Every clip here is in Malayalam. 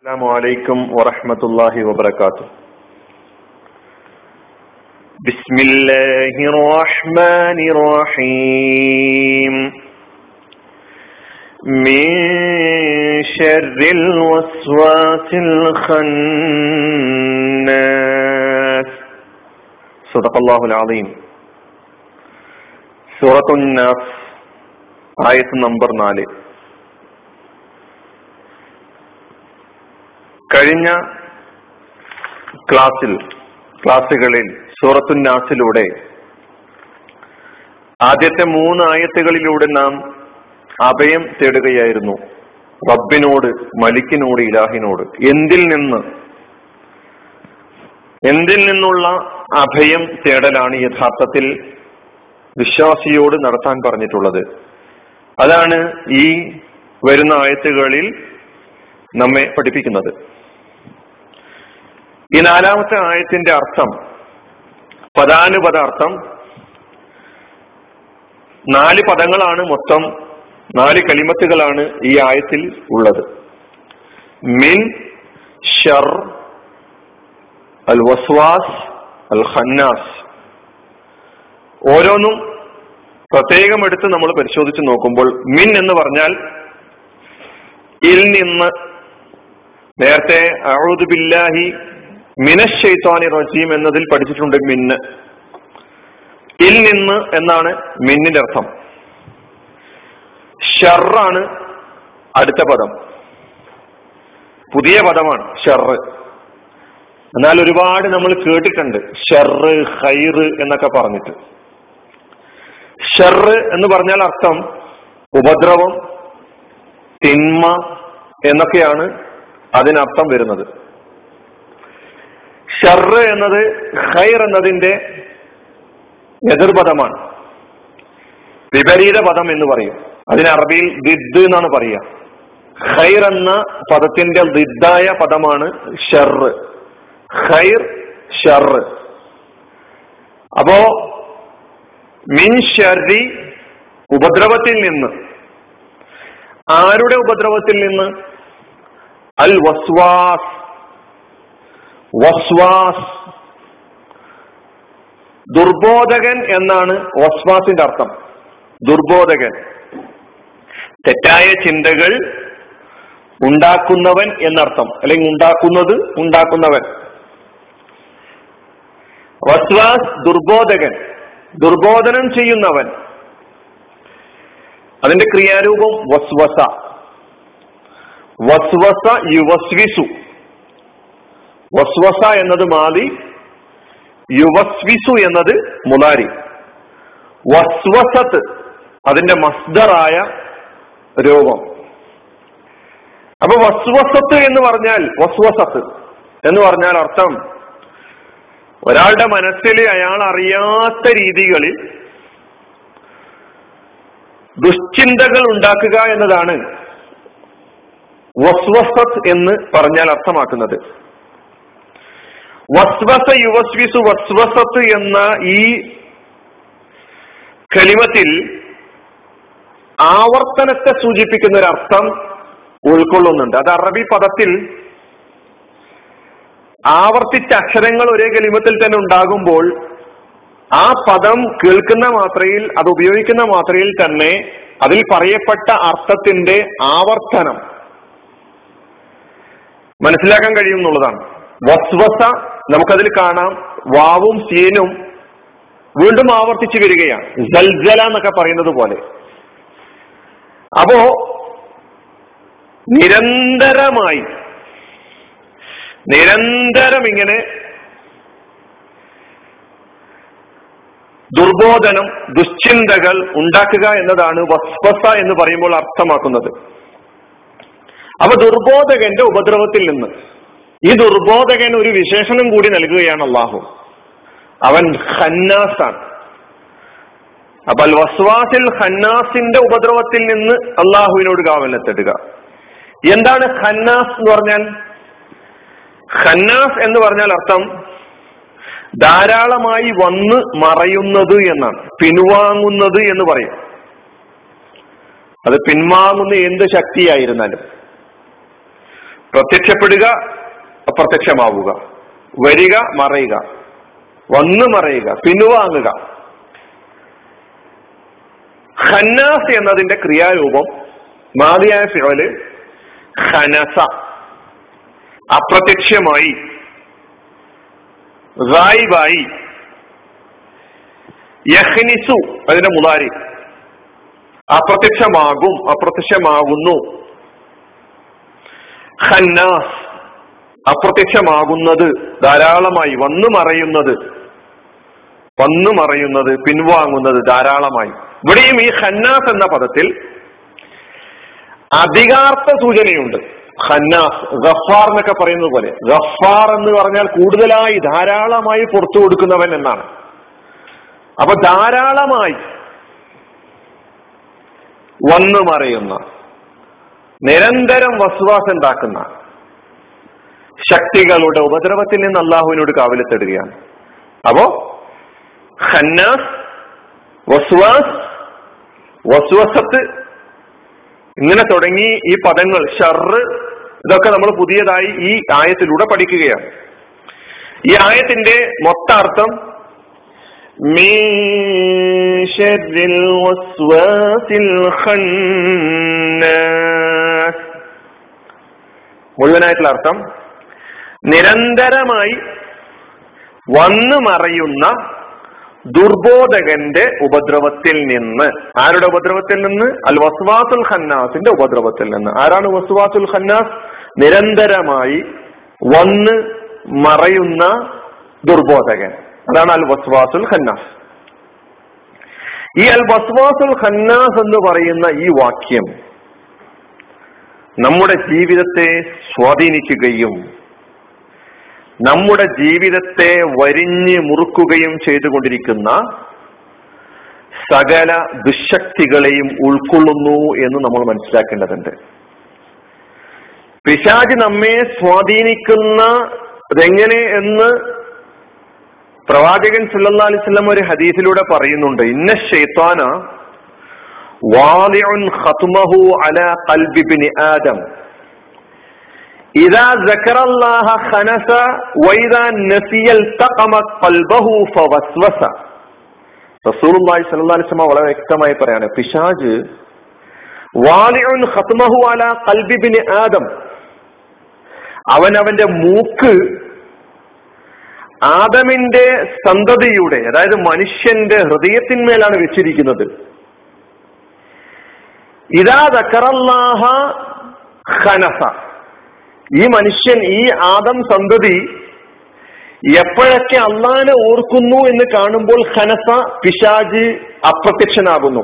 السلام عليكم ورحمة الله وبركاته بسم الله الرحمن الرحيم من شر الوسواس الخناس صدق الله العظيم سورة الناس آية നമ്പർ നാല് കഴിഞ്ഞ ക്ലാസ്സിൽ ക്ലാസ്സുകളിൽ സൂറത്തു നാസിലൂടെ ആദ്യത്തെ മൂന്ന് ആയത്തുകളിലൂടെ നാം അഭയം തേടുകയായിരുന്നു. റബ്ബിനോട് മലിക്കിനോട് ഇലാഹിനോട്. എന്തിൽ നിന്ന്? എന്തിൽ നിന്നുള്ള അഭയം തേടലാണ് യഥാർത്ഥത്തിൽ വിശ്വാസിയോട് നടത്താൻ പറഞ്ഞിട്ടുള്ളത്. അതാണ് ഈ വരുന്ന ആയത്തുകളിൽ നമ്മെ പഠിപ്പിക്കുന്നത്. ഈ നാലാമത്തെ ആയത്തിന്റെ അർത്ഥം പദാനുപദാർത്ഥം നാല് പദങ്ങളാണ് മൊത്തം നാല് കലിമത്തുകളാണ് ഈ ആയത്തിൽ ഉള്ളത്. മിൻ ഷർ അൽ വസ്വാസ് അൽ ഖന്നാസ് ഓരോന്നും പ്രത്യേകം എടുത്ത് നമ്മൾ പരിശോധിച്ച് നോക്കുമ്പോൾ മിൻ എന്ന് പറഞ്ഞാൽ ഇൽ നിന്ന് നേരത്തെ അഴുദ് ബില്ലാഹി മിനശൈത്വാനി റജീം എന്നതിൽ പഠിച്ചിട്ടുണ്ട് മിന്ന്. ഇൽ നിന്ന് എന്നാണ് മിന്നിന്റെ അർത്ഥം. ഷറാണ് അടുത്ത പദം. പുതിയ പദമാണ് ഷെറ് എന്നാൽ ഒരുപാട് നമ്മൾ കേട്ടിട്ടുണ്ട്. ഷെറ് ഹൈറ് എന്നൊക്കെ പറഞ്ഞിട്ട്. ഷെറ് എന്ന് പറഞ്ഞാൽ അർത്ഥം ഉപദ്രവം തിന്മ എന്നൊക്കെയാണ് അതിനർത്ഥം വരുന്നത്. ഷർറ് എന്നത് ഖൈർ എന്നതിന്റെ എതിർപദമാണ്. വിപരീത പദം എന്ന് പറയും. അതിന് അറബിയിൽ ദിദ് എന്നാണ് പറയുക. ഖൈർ എന്ന പദത്തിന്റെ ദിദ്ദായ പദമാണ് ഷർറ്. ഖൈർ ഷർറ്. അപ്പോ മിൻ ഷർരി ഉപദ്രവത്തിൽ നിന്ന് ആരുടെ ഉപദ്രവത്തിൽ നിന്ന്? അൽ വസ്വാസ് വസ്വാസ്. ദുർബോധകൻ എന്നാണ് വസ്വാസിന്റെ അർത്ഥം. ദുർബോധകൻ. തെറ്റായ ചിന്തകൾ ഉണ്ടാക്കുന്നവൻ എന്നർത്ഥം. അല്ലെങ്കിൽ ഉണ്ടാക്കുന്നത് ഉണ്ടാക്കുന്നവൻ. വസ്വാസ് ദുർബോധകൻ. ദുർബോധനം ചെയ്യുന്നവൻ. അതിന്റെ ക്രിയാരൂപം വസ്വസ. വസ്വസ യുവസ്വിസു. വസ്വസ എന്നത് മാതി യുവസ്വിസു എന്നത് മുലാരി. വസ്വസത്ത് അതിന്റെ മസ്ദറായ രൂപം. അപ്പൊ വസ്വസത്ത് എന്ന് പറഞ്ഞാൽ വസ്വസത്ത് എന്ന് പറഞ്ഞാൽ അർത്ഥം ഒരാളുടെ മനസ്സിൽ അയാൾ അറിയാത്ത രീതികളിൽ ദുശ്ചിന്തകൾ ഉണ്ടാക്കുക എന്നതാണ് വസ്വസത്ത് എന്ന് പറഞ്ഞാൽ അർത്ഥമാക്കുന്നത്. വസ്വസ യുവസ്വിസു വസ്വസത്ത് എന്ന ഈ കലിമത്തിൽ ആവർത്തനത്തെ സൂചിപ്പിക്കുന്ന ഒരു അർത്ഥം ഉൾക്കൊള്ളുന്നുണ്ട്. അത് അറബി പദത്തിൽ ആവർത്തിച്ച അക്ഷരങ്ങൾ ഒരേ കലിമത്തിൽ തന്നെ ഉണ്ടാകുമ്പോൾ ആ പദം കേൾക്കുന്ന മാത്രയിൽ അത് ഉപയോഗിക്കുന്ന മാത്രയിൽ തന്നെ അതിൽ പറയപ്പെട്ട അർത്ഥത്തിന്റെ ആവർത്തനം മനസ്സിലാക്കാൻ കഴിയും എന്നുള്ളതാണ് വസ്വസ നമുക്കതിൽ കാണാം. വാവും സീനും വീണ്ടും ആവർത്തിച്ചു വരികയാണ്. ജൽജല എന്നൊക്കെ പറയുന്നത് പോലെ. അപ്പോ നിരന്തരമായി നിരന്തരം ഇങ്ങനെ ദുർബോധനം ദുശ്ചിന്തകൾ ഉണ്ടാക്കുക എന്നതാണ് വസ്വസ എന്ന് പറയുമ്പോൾ അർത്ഥമാക്കുന്നത്. അപ്പൊ ദുർബോധകന്റെ ഉപദ്രവത്തിൽ നിന്ന്. ഈ ദുർബോധകൻ ഒരു വിശേഷണം കൂടി നൽകുകയാണ് അള്ളാഹു. അവൻ ഖന്നാസാണ്. അപ്പൊ അൽ വസ്വാസിൽ ഖന്നാസിന്റെ ഉപദ്രവത്തിൽ നിന്ന് അള്ളാഹുവിനോട് കാവലെത്തിടുക. എന്താണ് ഖന്നാസ് എന്ന് പറഞ്ഞാൽ? ഖന്നാസ് എന്ന് പറഞ്ഞാൽ അർത്ഥം ധാരാളമായി വന്ന് മറയുന്നത് എന്നാണ്. പിൻവാങ്ങുന്നത് എന്ന് പറയും. അത് പിൻവാങ്ങുന്ന എന്ത് ശക്തിയായിരുന്നാലും. പ്രത്യക്ഷപ്പെടുക അപ്രത്യക്ഷമാവുക. വരിക മറയുക. വന്ന് മറയുക പിൻവാങ്ങുക. ഖന്നാസ് എന്നതിന്റെ ക്രിയാരൂപം മാതിയായ ഫിറൽ ഖനസ അപ്രത്യക്ഷമായി റായിബായി യഹ്നിസു അതിന്റെ മുതാരി. അപ്രത്യക്ഷമാകും അപ്രത്യക്ഷമാകുന്നു ഖന്നാസ് അപ്രത്യക്ഷമാകുന്നത് ധാരാളമായി വന്നു മറയുന്നത് വന്നു മറയുന്നത് പിൻവാങ്ങുന്നത് ധാരാളമായി. ഇവിടെയും ഈ ഖന്നാസ് എന്ന പദത്തിൽ അധികാർത്ഥ സൂചനയുണ്ട്. ഖന്നാസ് ഗഫാർ എന്നൊക്കെ പറയുന്നത് പോലെ. ഗഫാർ എന്ന് പറഞ്ഞാൽ കൂടുതലായി ധാരാളമായി പുറത്തു കൊടുക്കുന്നവൻ എന്നാണ്. അപ്പൊ ധാരാളമായി വന്നു മറയുന്ന നിരന്തരം വസ്വാസുണ്ടാക്കുന്ന ശക്തികളുടെ ഉപദ്രവത്തിൽ നിന്ന് അള്ളാഹുവിനോട് കാവലത്തെടുകയാണ്. അപ്പോ ഖന്നാസ് വസ്വാസ് വസ്വസത്ത് ഇങ്ങനെ തുടങ്ങി ഈ പദങ്ങൾ ഷർറ് ഇതൊക്കെ നമ്മൾ പുതിയതായി ഈ ആയത്തിലൂടെ പഠിക്കുകയാണ്. ഈ ആയത്തിന്റെ മൊത്ത അർത്ഥം മുഴുവനായിട്ടുള്ള അർത്ഥം നിരന്തരമായി വന്നു മറയുന്ന ദുർബോധകന്റെ ഉപദ്രവത്തിൽ നിന്ന്. ആരുടെ ഉപദ്രവത്തിൽ നിന്ന്? അൽ വസ്വാസുൽ ഖന്നാസിന്റെ ഉപദ്രവത്തിൽ നിന്ന്. ആരാണ് വസ്വാസുൽ ഖന്നാസ്? നിരന്തരമായി വന്ന് മറയുന്ന ദുർബോധകൻ. അതാണ് അൽ വസ്വാസുൽ ഖന്നാസ്. ഈ അൽ വസ്വാസുൽ ഖന്നാസ് എന്ന് പറയുന്ന ഈ വാക്യം നമ്മുടെ ജീവിതത്തെ സ്വാധീനിക്കുകയും നമ്മുടെ ജീവിതത്തെ വരിഞ്ഞ് മുറുക്കുകയും ചെയ്തുകൊണ്ടിരിക്കുന്ന സകല ദുശക്തികളെയും ഉൾക്കൊള്ളുന്നു എന്ന് നമ്മൾ മനസ്സിലാക്കേണ്ടതുണ്ട്. പിശാജ് നമ്മെ സ്വാധീനിക്കുന്ന എങ്ങനെ എന്ന് പ്രവാചകൻ സുല്ലാ അലിസ്ലം ഒരു ഹദീസിലൂടെ പറയുന്നുണ്ട് ഇന്ന ഷെയ്ത്താന വാലിഉൻ ഖത്മഹു ഖൽബി ബിനി ആദം. ഇദാ സക്കറല്ലാഹ ഖനസ നസിയൽ തഖമ ഖൽബഹു റസൂലുള്ളാഹി അലൈഹി വസല്ലം വളരെ വ്യക്തമായി പറയാണ് പിശാജ് വാലിഉൻ ഖത്മഹു ഖൽബി ബിനി ആദം. അവൻ അവന്റെ മൂക്ക് ആദമിന്റെ സന്തതിയുടെ അതായത് മനുഷ്യന്റെ ഹൃദയത്തിന്മേലാണ് വെച്ചിരിക്കുന്നത്. ഇതാ ദക്കറല്ലാഹ ഖനസ. ഈ മനുഷ്യൻ ഈ ആദം സന്തതി എപ്പോഴൊക്കെ അള്ളാനെ ഓർക്കുന്നു എന്ന് കാണുമ്പോൾ ഖനസ പിശാജ് അപ്രത്യക്ഷനാകുന്നു.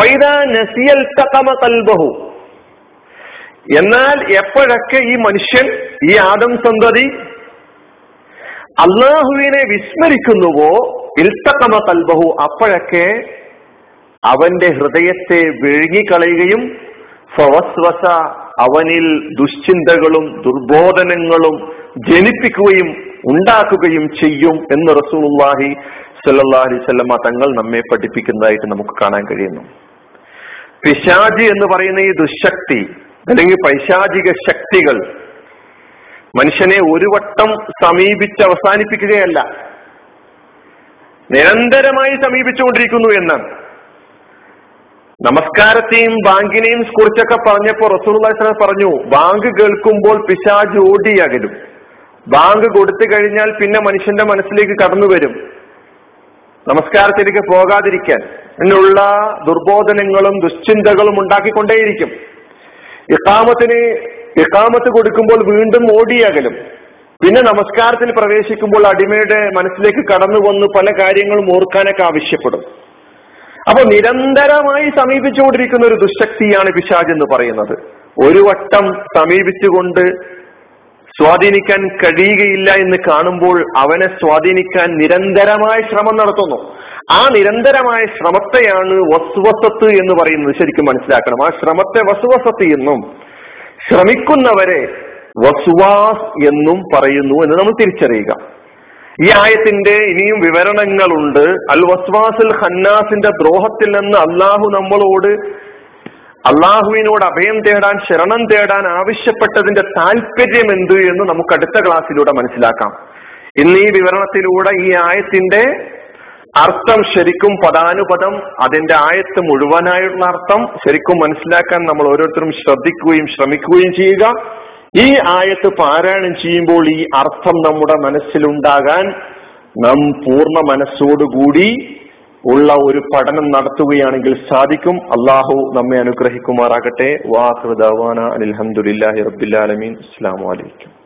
വൈദ നസിയൽ കൽബഹു. എന്നാൽ എപ്പോഴൊക്കെ ഈ മനുഷ്യൻ ഈ ആദം സന്തതി അള്ളാഹുവിനെ വിസ്മരിക്കുന്നുവോ? ഇൽത്തക്കമ കൽബഹു. അപ്പോഴൊക്കെ അവന്റെ ഹൃദയത്തെ വിഴുങ്ങിക്കളയുകയും സ്വസ്വസ അവനിൽ ദുശ്ചിന്തകളും ദുർബോധനങ്ങളും ജനിപ്പിക്കുകയും ഉണ്ടാക്കുകയും ചെയ്യും എന്ന് റസൂലുള്ളാഹി സല്ലാഹി അലൈഹി തങ്ങൾ നമ്മെ പഠിപ്പിക്കുന്നതായിട്ട് നമുക്ക് കാണാൻ കഴിയുന്നു. പിശാജി എന്ന് പറയുന്ന ഈ ദുശക്തി അല്ലെങ്കിൽ പൈശാചിക ശക്തികൾ മനുഷ്യനെ ഒരു വട്ടം സമീപിച്ച് അവസാനിപ്പിക്കുകയല്ല. നിരന്തരമായി സമീപിച്ചുകൊണ്ടിരിക്കുന്നു എന്നാണ് നമസ്കാരത്തെയും ബാങ്കിനെയും കുറിച്ചൊക്കെ പറഞ്ഞപ്പോ റസൂള്ള പറഞ്ഞു ബാങ്ക് കേൾക്കുമ്പോൾ പിശാജ് ഓടിയകലും. ബാങ്ക് കൊടുത്തു കഴിഞ്ഞാൽ പിന്നെ മനുഷ്യന്റെ മനസ്സിലേക്ക് കടന്നു വരും. നമസ്കാരത്തിലേക്ക് പോകാതിരിക്കാൻ. എന്നുള്ള ദുർബോധനങ്ങളും ദുശ്ചിന്തകളും ഉണ്ടാക്കിക്കൊണ്ടേയിരിക്കും. ഇക്കാമത്തിന് ഇക്കാമത്ത് കൊടുക്കുമ്പോൾ വീണ്ടും ഓടിയകലും. പിന്നെ നമസ്കാരത്തിൽ പ്രവേശിക്കുമ്പോൾ അടിമയുടെ മനസ്സിലേക്ക് കടന്നു വന്ന് പല കാര്യങ്ങളും ഓർക്കാനൊക്കെ ആവശ്യപ്പെടും. അപ്പൊ നിരന്തരമായി സമീപിച്ചുകൊണ്ടിരിക്കുന്ന ഒരു ദുശക്തിയാണ് പിശാജ് എന്ന് പറയുന്നത്. ഒരു വട്ടം സമീപിച്ചുകൊണ്ട് സ്വാധീനിക്കാൻ കഴിയുകയില്ല എന്ന് കാണുമ്പോൾ അവനെ സ്വാധീനിക്കാൻ നിരന്തരമായ ശ്രമം നടത്തുന്നു. ആ നിരന്തരമായ ശ്രമത്തെയാണ് വസ്വസത്ത് എന്ന് പറയുന്നത്. ശരിക്കും മനസ്സിലാക്കണം. ആ ശ്രമത്തെ വസുവസത്ത് എന്നും ശ്രമിക്കുന്നവരെ വസുവാസ് എന്നും പറയുന്നു എന്ന് നമ്മൾ തിരിച്ചറിയുക. ഈ ആയത്തിന്റെ ഇനിയും വിവരണങ്ങളുണ്ട്. അൽ വസ്വാസുൽ ഖന്നാസിന്റെ ദ്രോഹത്തിൽ നിന്ന് അള്ളാഹു നമ്മളോട് അള്ളാഹുവിനോട് അഭയം തേടാൻ ശരണം തേടാൻ ആവശ്യപ്പെട്ടതിന്റെ താല്പര്യം എന്ത് എന്ന് നമുക്ക് അടുത്ത ക്ലാസ്സിലൂടെ മനസ്സിലാക്കാം. ഇന്ന് ഈ വിവരണത്തിലൂടെ ഈ ആയത്തിന്റെ അർത്ഥം ശരിക്കും പദാനുപദം അതിന്റെ ആയത്ത് മുഴുവനായുള്ള അർത്ഥം ശരിക്കും മനസ്സിലാക്കാൻ നമ്മൾ ഓരോരുത്തരും ശ്രദ്ധിക്കുകയും ശ്രമിക്കുകയും ചെയ്യുക. ഈ ആയത്ത് പാരായണം ചെയ്യുമ്പോൾ ഈ അർത്ഥം നമ്മുടെ മനസ്സിലുണ്ടാകാൻ നാം പൂർണ മനസ്സോടുകൂടി ഉള്ള ഒരു പഠനം നടത്തുകയാണെങ്കിൽ സാധിക്കും. അള്ളാഹു നമ്മെ അനുഗ്രഹിക്കുമാറാകട്ടെ. വാഹൃദാന അലഹമുല്ലാഹി റബിൻ അസ്സാം വലൈക്കും